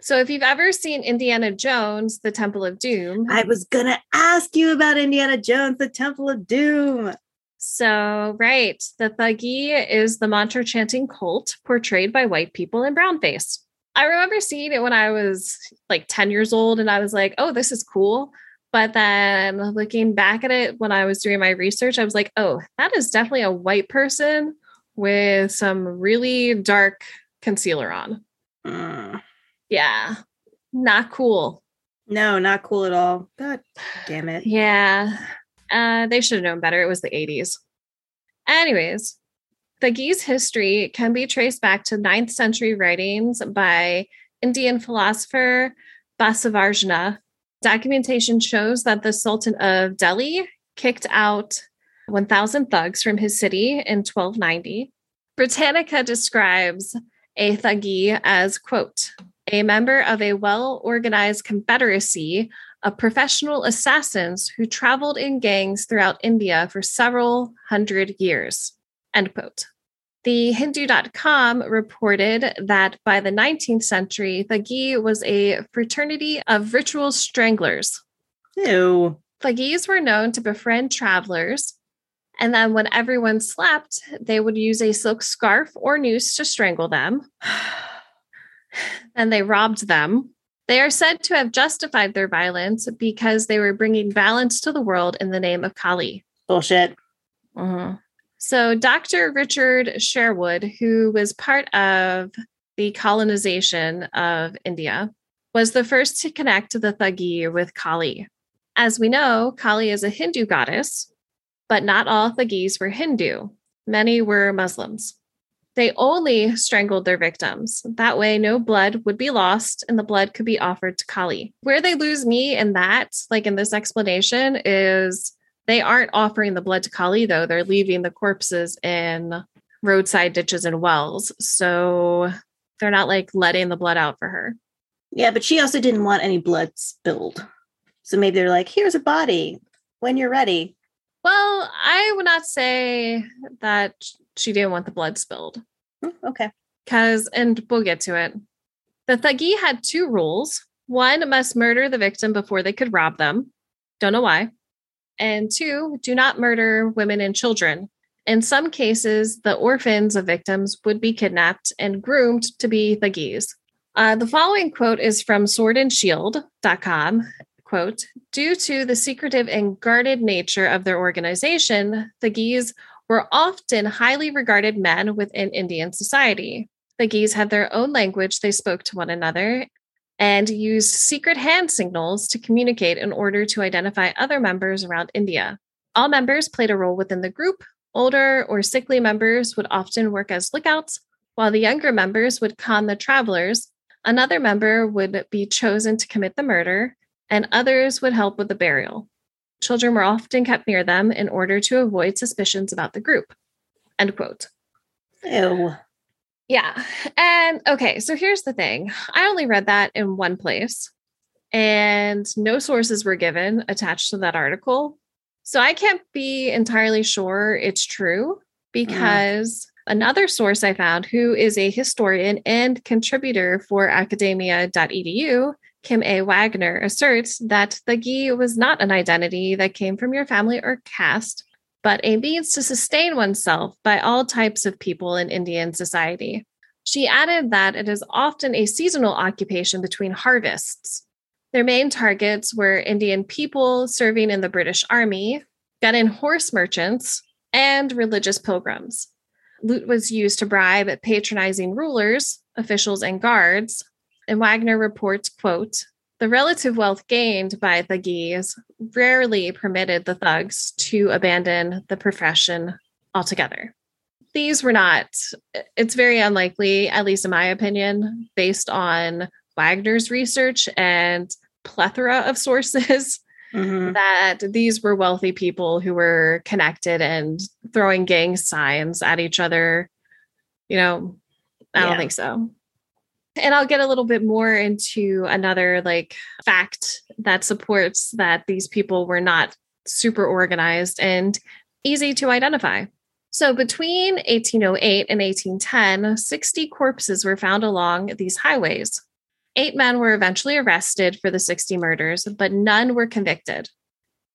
So if you've ever seen Indiana Jones, The Temple of Doom. I was going to ask you about Indiana Jones, The Temple of Doom. So, right, the Thagi is the mantra chanting cult portrayed by white people in brownface. I remember seeing it when I was like 10 years old and I was like, oh, this is cool. But then looking back at it when I was doing my research, I was like, oh, that is definitely a white person with some really dark concealer on. Mm. Yeah, not cool. No, not cool at all. God damn it. Yeah. Uh, they should have known better. It was the 80s. Anyways, Thagi's history can be traced back to 9th century writings by Indian philosopher Basavarjana. Documentation shows that the Sultan of Delhi kicked out 1,000 thugs from his city in 1290. Britannica describes a Thagi as, quote, a member of a well organized confederacy of professional assassins who traveled in gangs throughout India for several hundred years. End quote. The Hindu.com reported that by the 19th century, Thagi was a fraternity of ritual stranglers. Ew. Thagis were known to befriend travelers, and then when everyone slept, they would use a silk scarf or noose to strangle them. and they robbed them they are said to have justified their violence because they were bringing balance to the world in the name of Kali. Bullshit. Mm-hmm. So, Dr. Richard Sherwood, who was part of the colonization of India, was the first to connect the Thagi with Kali. As we know, Kali is a Hindu goddess, but not all Thagis were Hindu. Many were Muslims. They only strangled their victims. That way, no blood would be lost and the blood could be offered to Kali. Where they lose me in that, like in this explanation, is they aren't offering the blood to Kali, though. They're leaving the corpses in roadside ditches and wells. So they're not like letting the blood out for her. Yeah, but she also didn't want any blood spilled. So maybe they're like, here's a body when you're ready. Well, I would not say that She didn't want the blood spilled. Hmm, Okay. Because, and we'll get to it. The Thuggee had two rules. One must murder the victim before they could rob them. Don't know why. And two, do not murder women and children. In some cases, the orphans of victims would be kidnapped and groomed to be Thuggees. Uh, the following quote is from swordandshield.com. Quote, due to the secretive and guarded nature of their organization, Thuggees were often highly regarded men within Indian society. Thuggees had their own language they spoke to one another and use secret hand signals to communicate in order to identify other members around India. All members played a role within the group. Older or sickly members would often work as lookouts, while the younger members would con the travelers. Another member would be chosen to commit the murder, and others would help with the burial. Children were often kept near them in order to avoid suspicions about the group. End quote. Ew. Yeah. And okay, so here's the thing I only read that in one place, and no sources were given attached to that article. So I can't be entirely sure it's true mm. because another source I found, who is a historian and contributor for academia.edu, Kim A. Wagner, asserts that Thuggee was not an identity that came from your family or caste, but a means to sustain oneself by all types of people in Indian society. She added that it is often a seasonal occupation between harvests. Their main targets were Indian people serving in the British Army, gun and horse merchants, and religious pilgrims. Loot was used to bribe patronizing rulers, officials, and guards. And Wagner reports, quote, the relative wealth gained by the Thuggees rarely permitted the thugs to abandon the profession altogether. These were not, it's very unlikely, at least in my opinion, based on Wagner's research and plethora of sources, Mhm. that these were wealthy people who were connected and throwing gang signs at each other. You know, I Yeah. don't think so. And I'll get a little bit more into another like fact that supports that these people were not super organized and easy to identify. So between 1808 and 1810, 60 corpses were found along these highways. Eight men were eventually arrested for the 60 murders, but none were convicted.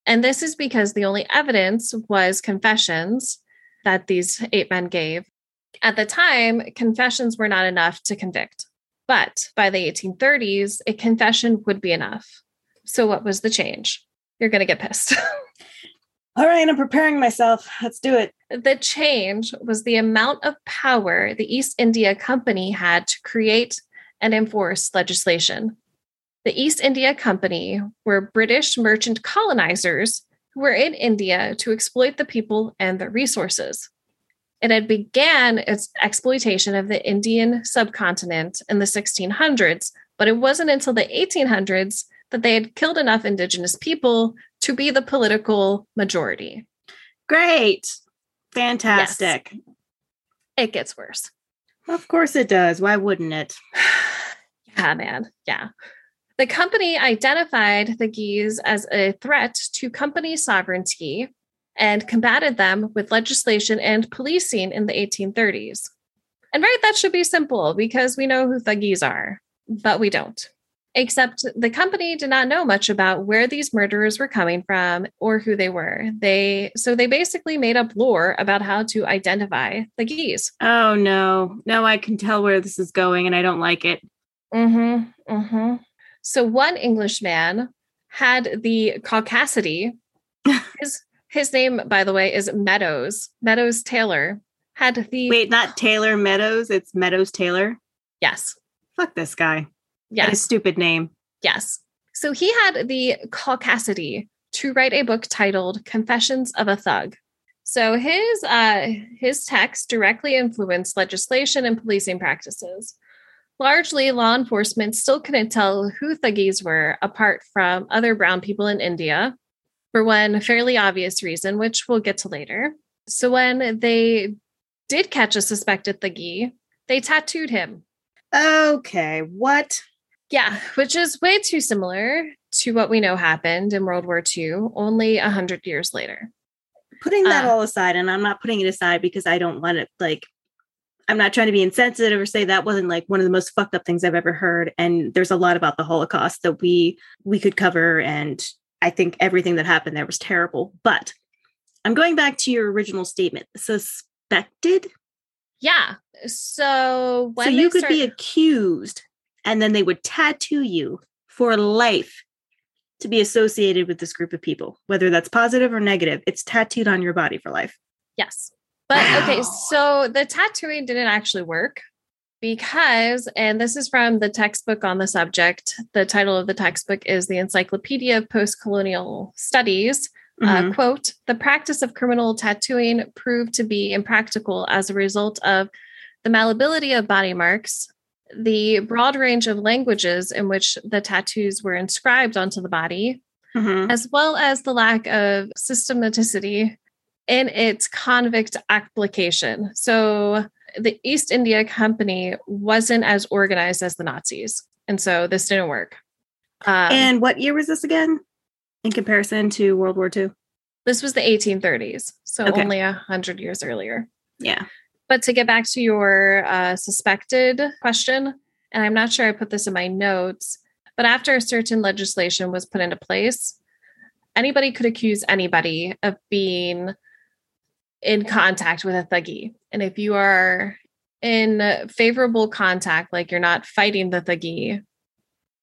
And this is because the only evidence was confessions that these eight men gave. At the time, confessions were not enough to convict. But by the 1830s, a confession would be enough. So, what was the change? You're going to get pissed. All right, I'm preparing myself. Let's do it. the change was the amount of power the East India Company had to create and enforce legislation. The East India Company were British merchant colonizers who were in India to exploit the people and their resources. It had began its exploitation of the Indian subcontinent in the 1600s, but it wasn't until the 1800s that they had killed enough indigenous people to be the political majority. Great. Fantastic. It gets worse. Of course it does. Why wouldn't it? yeah, man. Yeah. The company identified Thuggees as a threat to company sovereignty and combated them with legislation and policing in the 1830s. And right, that should be simple because we know who Thuggees are, but we don't. Except the company did not know much about where these murderers were coming from or who they were. They so they basically made up lore about how to identify Thuggees. Oh no. No, I can tell where this is going and I don't like it. Mm-hmm. Mm-hmm. So one Englishman had the caucasity. his his name, by the way, is Meadows. Meadows Taylor had the Wait, not Taylor Meadows. It's Meadows Taylor. yes, Fuck this guy. That yes, is stupid name. yes. So he had the caucasity to write a book titled Confessions of a Thug. So his uh, his text directly influenced legislation and policing practices. Largely, law enforcement still couldn't tell who Thuggees were apart from other brown people in India, for one fairly obvious reason, which we'll get to later. So when they did catch a suspected Thuggee, they tattooed him. Okay. What? Yeah, which is way too similar to what we know happened in World War II, only 100 years later. putting that Uh, all aside, and I'm not putting it aside because I don't want to like. I'm not trying to be insensitive or say that wasn't like one of the most fucked up things I've ever heard. And there's a lot about the Holocaust that we we could cover, and I think everything that happened there was terrible. But I'm going back to your original statement. Suspected, Yeah. So when so you could be accused, and then they would tattoo you for life to be associated with this group of people, whether that's positive or negative. It's tattooed on your body for life. Yes. But okay, so the tattooing didn't actually work because, and this is from the textbook on the subject. The title of the textbook is The Encyclopedia of Post Colonial Studies. Mhm. Uh, quote, the practice of criminal tattooing proved to be impractical as a result of the malleability of body marks, the broad range of languages in which the tattoos were inscribed onto the body, Mhm. as well as the lack of systematicity in its convict application. So the East India Company wasn't as organized as the Nazis. And so this didn't work. Um, and what year was this again in comparison to World War II? this was the 1830s, so Okay. only a hundred years earlier. Yeah. But to get back to your uh, suspected question, and I'm not sure I put this in my notes, but after a certain legislation was put into place, anybody could accuse anybody of being in contact with a thuggy. And if you are in favorable contact, like you're not fighting the thuggy,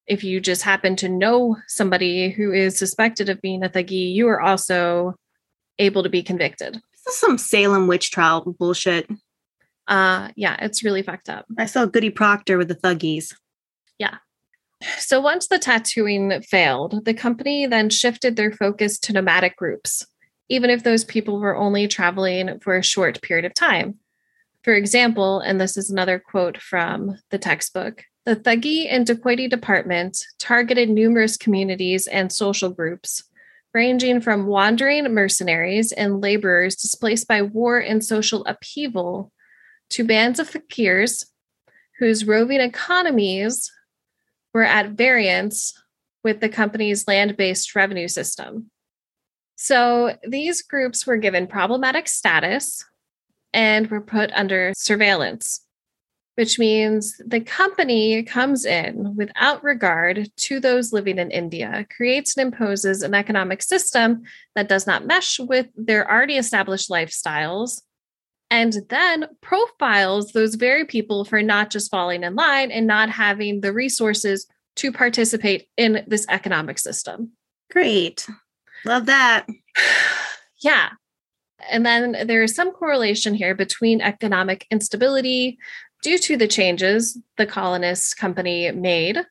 if you just happen to know somebody who is suspected of being a thuggy, you are also able to be convicted. This is some Salem witch trial bullshit. Uh yeah, it's really fucked up. I saw Goody Proctor with the Thuggies. Yeah. So once the tattooing failed, the company then shifted their focus to nomadic groups, even if those people were only traveling for a short period of time. For example, and this is another quote from the textbook the Thuggee and Dacoity Department targeted numerous communities and social groups, ranging from wandering mercenaries and laborers displaced by war and social upheaval to bands of fakirs whose roving economies were at variance with the company's land based revenue system. So these groups were given problematic status and were put under surveillance, which means the company comes in without regard to those living in India, creates and imposes an economic system that does not mesh with their already established lifestyles. And then profiles those very people for not just falling in line and not having the resources to participate in this economic system. Great. Love that. yeah. And then there is some correlation here between economic instability due to the changes the colonists company made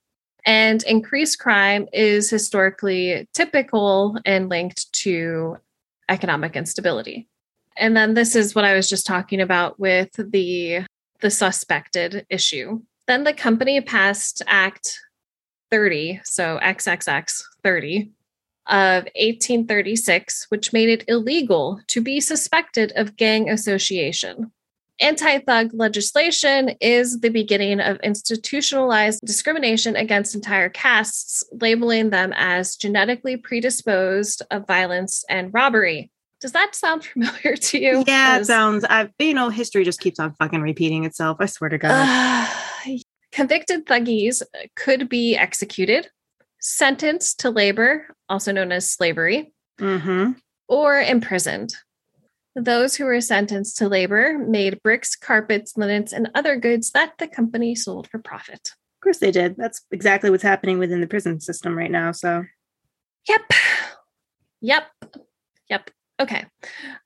and increased crime is historically typical and linked to economic instability. And then this is what I was just talking about with the the suspected issue. Then the company passed Act 30, so XXX 30 of 1836, which made it illegal to be suspected of gang association. Anti thug legislation is the beginning of institutionalized discrimination against entire castes, labeling them as genetically predisposed of violence and robbery. Does that sound familiar to you? Yeah, it sounds. I've you know history just keeps on fucking repeating itself. I swear to God. Uh, convicted thuggies could be executed, sentenced to labor, also known as slavery, mm-hmm. or imprisoned. Those who were sentenced to labor made bricks, carpets, linens, and other goods that the company sold for profit. Of course they did. That's exactly what's happening within the prison system right now. So Yep. Yep. Yep. Okay.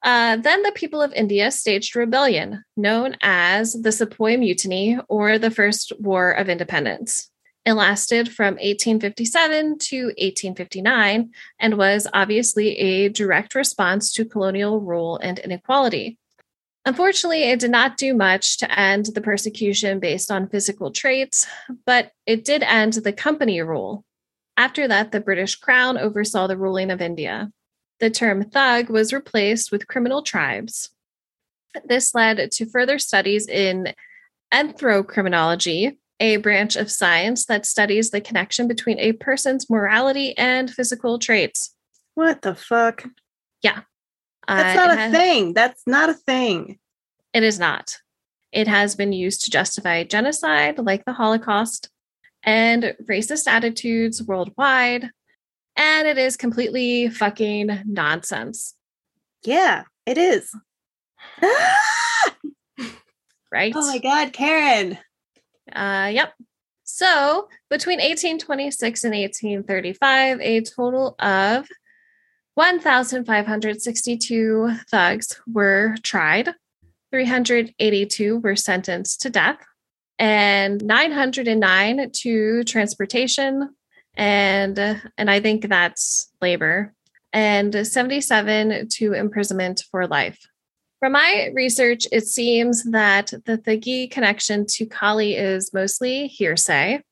Uh, then the people of India staged rebellion known as the Sepoy Mutiny or the First War of Independence. It lasted from 1857 to 1859 and was obviously a direct response to colonial rule and inequality. Unfortunately, it did not do much to end the persecution based on physical traits, but it did end the company rule. After that, the British Crown oversaw the ruling of India. The term thug was replaced with criminal tribes. This led to further studies in anthrocriminology, a branch of science that studies the connection between a person's morality and physical traits. what the fuck? Yeah. That's Uh, not a has- thing. That's not a thing. It is not. It has been used to justify genocide like the Holocaust and racist attitudes worldwide. And it is completely fucking nonsense, Yeah, it is. right? oh my God, Karen. Uh, yep. So between 1826 and 1835, a total of 1,562 thugs were tried, 382 were sentenced to death, and 909 to transportation, and and I think that's labor, and 77 to imprisonment for life. From my research, it seems that the Thuggee connection to Kali is mostly hearsay.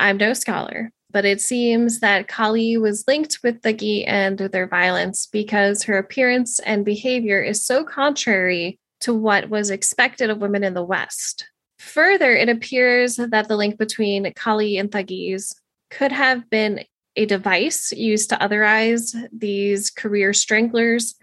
I'm no scholar, but it seems that Kali was linked with Thuggee and their violence because her appearance and behavior is so contrary to what was expected of women in the West. Further, it appears that the link between Kali and Thuggees could have been a device used to otherize these career stranglers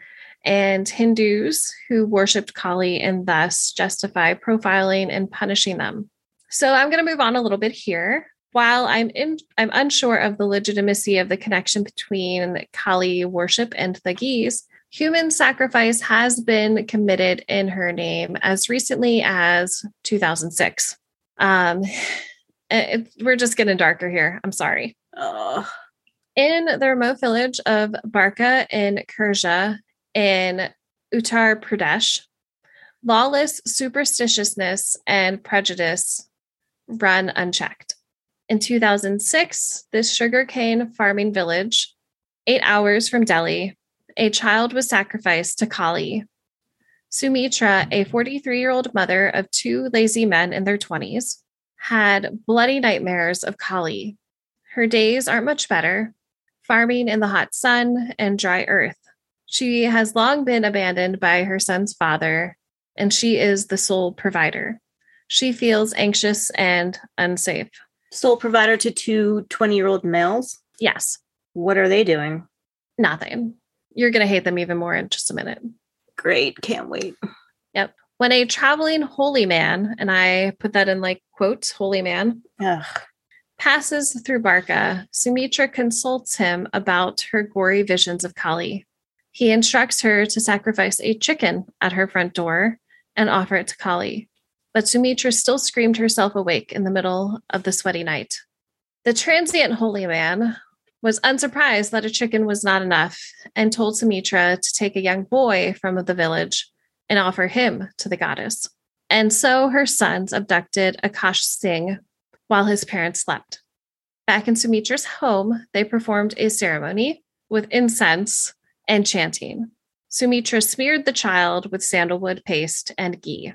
and Hindus who worshipped Kali and thus justify profiling and punishing them. So I'm going to move on a little bit here. While I'm in, I'm unsure of the legitimacy of the connection between Kali worship and Thuggees. Human sacrifice has been committed in her name as recently as 2006. Um, it- we're just getting darker here. I'm sorry. Oh, In the remote village of Barka in Khurja in Uttar Pradesh, lawless superstitiousness and prejudice run unchecked. In 2006, this sugarcane farming village, eight hours from Delhi, a child was sacrificed to Kali. Sumitra, a 43 year old mother of two lazy men in their 20s, had bloody nightmares of Kali. Her days aren't much better, farming in the hot sun and dry earth. She has long been abandoned by her son's father, and she is the sole provider. She feels anxious and unsafe. sole provider to two 20 year old males. Yes, What are they doing? nothing. You're going to hate them even more in just a minute. Great. Can't wait. Yep. When a traveling holy man, and I put that in like quotes, holy man, Ugh. passes through Barka, Sumitra consults him about her gory visions of Kali. He instructs her to sacrifice a chicken at her front door and offer it to Kali. But Sumitra still screamed herself awake in the middle of the sweaty night. The transient holy man was unsurprised that a chicken was not enough and told Sumitra to take a young boy from the village and offer him to the goddess. And so her sons abducted Akash Singh while his parents slept. Back in Sumitra's home, they performed a ceremony with incense and chanting. Sumitra smeared the child with sandalwood paste and ghee.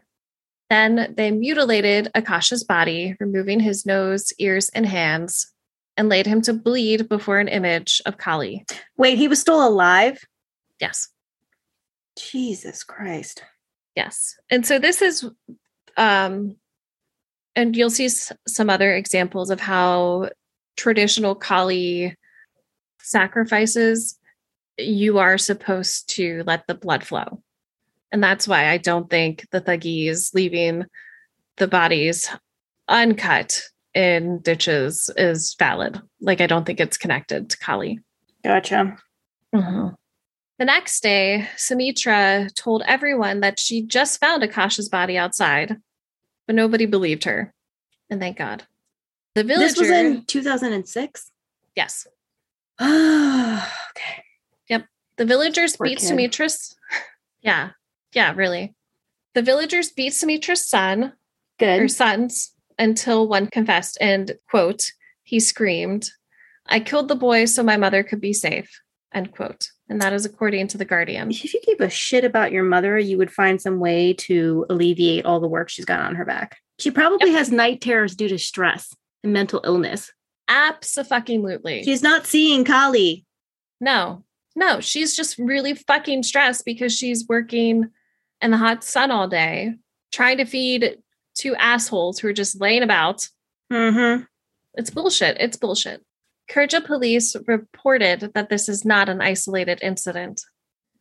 Then they mutilated Akasha's body, removing his nose, ears, and hands, and laid him to bleed before an image of Kali. Wait, he was still alive? Yes. Jesus Christ. Yes. And so this is um and you'll see s- some other examples of how traditional Kali sacrifices you are supposed to let the blood flow. And that's why I don't think the Thuggees leaving the bodies uncut in ditches is valid. Like I don't think it's connected to Kali. Gotcha. Mm-hmm. The next day, Sumitra told everyone that she just found Akasha's body outside, but nobody believed her. And thank God. The villager, This was in 2006? yes, okay. The villagers Poor beat kid. Sumitra's. Yeah, yeah, really. The villagers beat Sumitra's son or sons until one confessed and quote he screamed, "I killed the boy so my mother could be safe." End quote. And that is according to the Guardian. If you gave a shit about your mother, you would find some way to alleviate all the work she's got on her back. She probably has night terrors due to stress and mental illness. Absolutely. She's not seeing Kali. No, no, she's just really fucking stressed because she's working in the hot sun all day, trying to feed two assholes who are just laying about. Mm-hmm. It's bullshit. It's bullshit. Khurja police reported that this is not an isolated incident.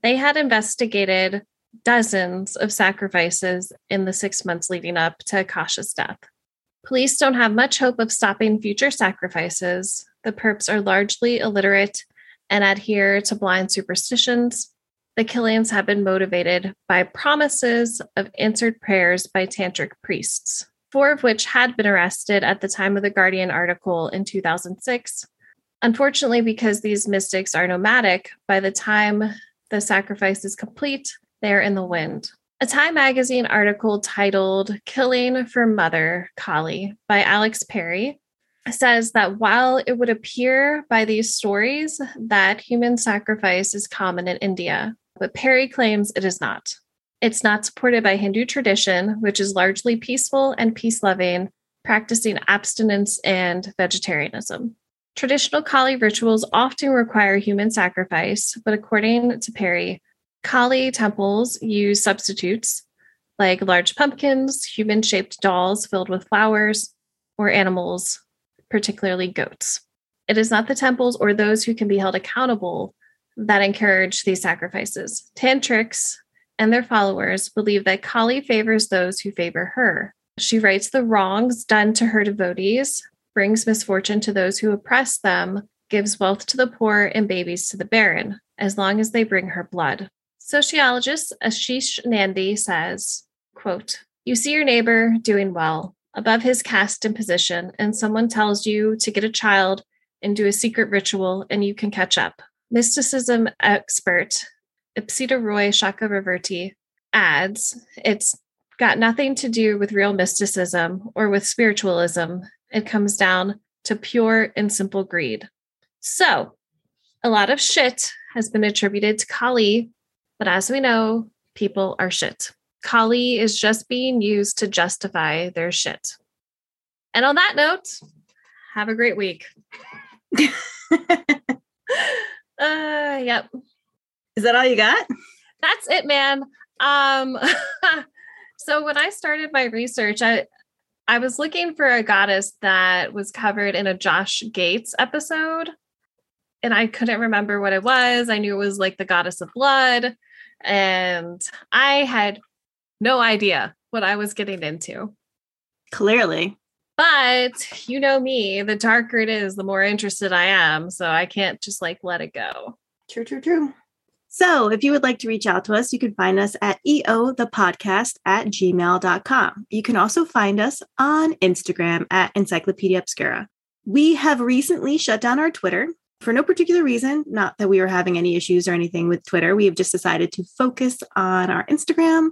They had investigated dozens of sacrifices in the six months leading up to Akasha's death. Police don't have much hope of stopping future sacrifices. The perps are largely illiterate and adhere to blind superstitions. The killings have been motivated by promises of answered prayers by tantric priests, four of which had been arrested at the time of the Guardian article in 2006. Unfortunately, because these mystics are nomadic, by the time the sacrifice is complete, they are in the wind. A Time magazine article titled Killing for Mother Kali by Alex Perry says that while it would appear by these stories that human sacrifice is common in India, but Perry claims it is not. It's not supported by Hindu tradition, which is largely peaceful and peace loving, practicing abstinence and vegetarianism. Traditional Kali rituals often require human sacrifice, but according to Perry, Kali temples use substitutes like large pumpkins, human shaped dolls filled with flowers, or animals, particularly goats. It is not the temples or those who can be held accountable that encourage these sacrifices. Tantrics and their followers believe that Kali favors those who favor her. She rights the wrongs done to her devotees, brings misfortune to those who oppress them, gives wealth to the poor and babies to the barren, as long as they bring her blood. Sociologist Ashis Nandy says, quote, You see your neighbor doing well, above his caste and position, and someone tells you to get a child and do a secret ritual and you can catch up mysticism expert Ipsita Roy Chakraverti adds it's got nothing to do with real mysticism or with spiritualism. It comes down to pure and simple greed. So, a lot of shit has been attributed to Kali, but as we know, people are shit. Kali is just being used to justify their shit. And on that note, have a great week. Uh, yep. Is that all you got? That's it, man. Um, so when I started my research, I I was looking for a goddess that was covered in a Josh Gates episode, and I couldn't remember what it was. I knew it was like the goddess of blood, and I had no idea what I was getting into. Clearly. But you know me, the darker it is, the more interested I am. So I can't just like let it go. True, true, true. So if you would like to reach out to us, you can find us at eothepodcast at gmail.com. You can also find us on Instagram at Encyclopedia Obscura. We have recently shut down our Twitter for no particular reason, not that we were having any issues or anything with Twitter. We have just decided to focus on our Instagram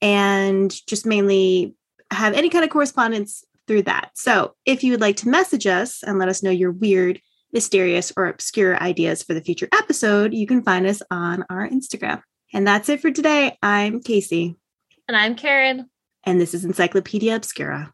and just mainly have any kind of correspondence through that. So if you would like to message us and let us know your weird, mysterious, or obscure ideas for the future episode, you can find us on our Instagram. And that's it for today. I'm Casey. And I'm Karen. And this is Encyclopedia Obscura.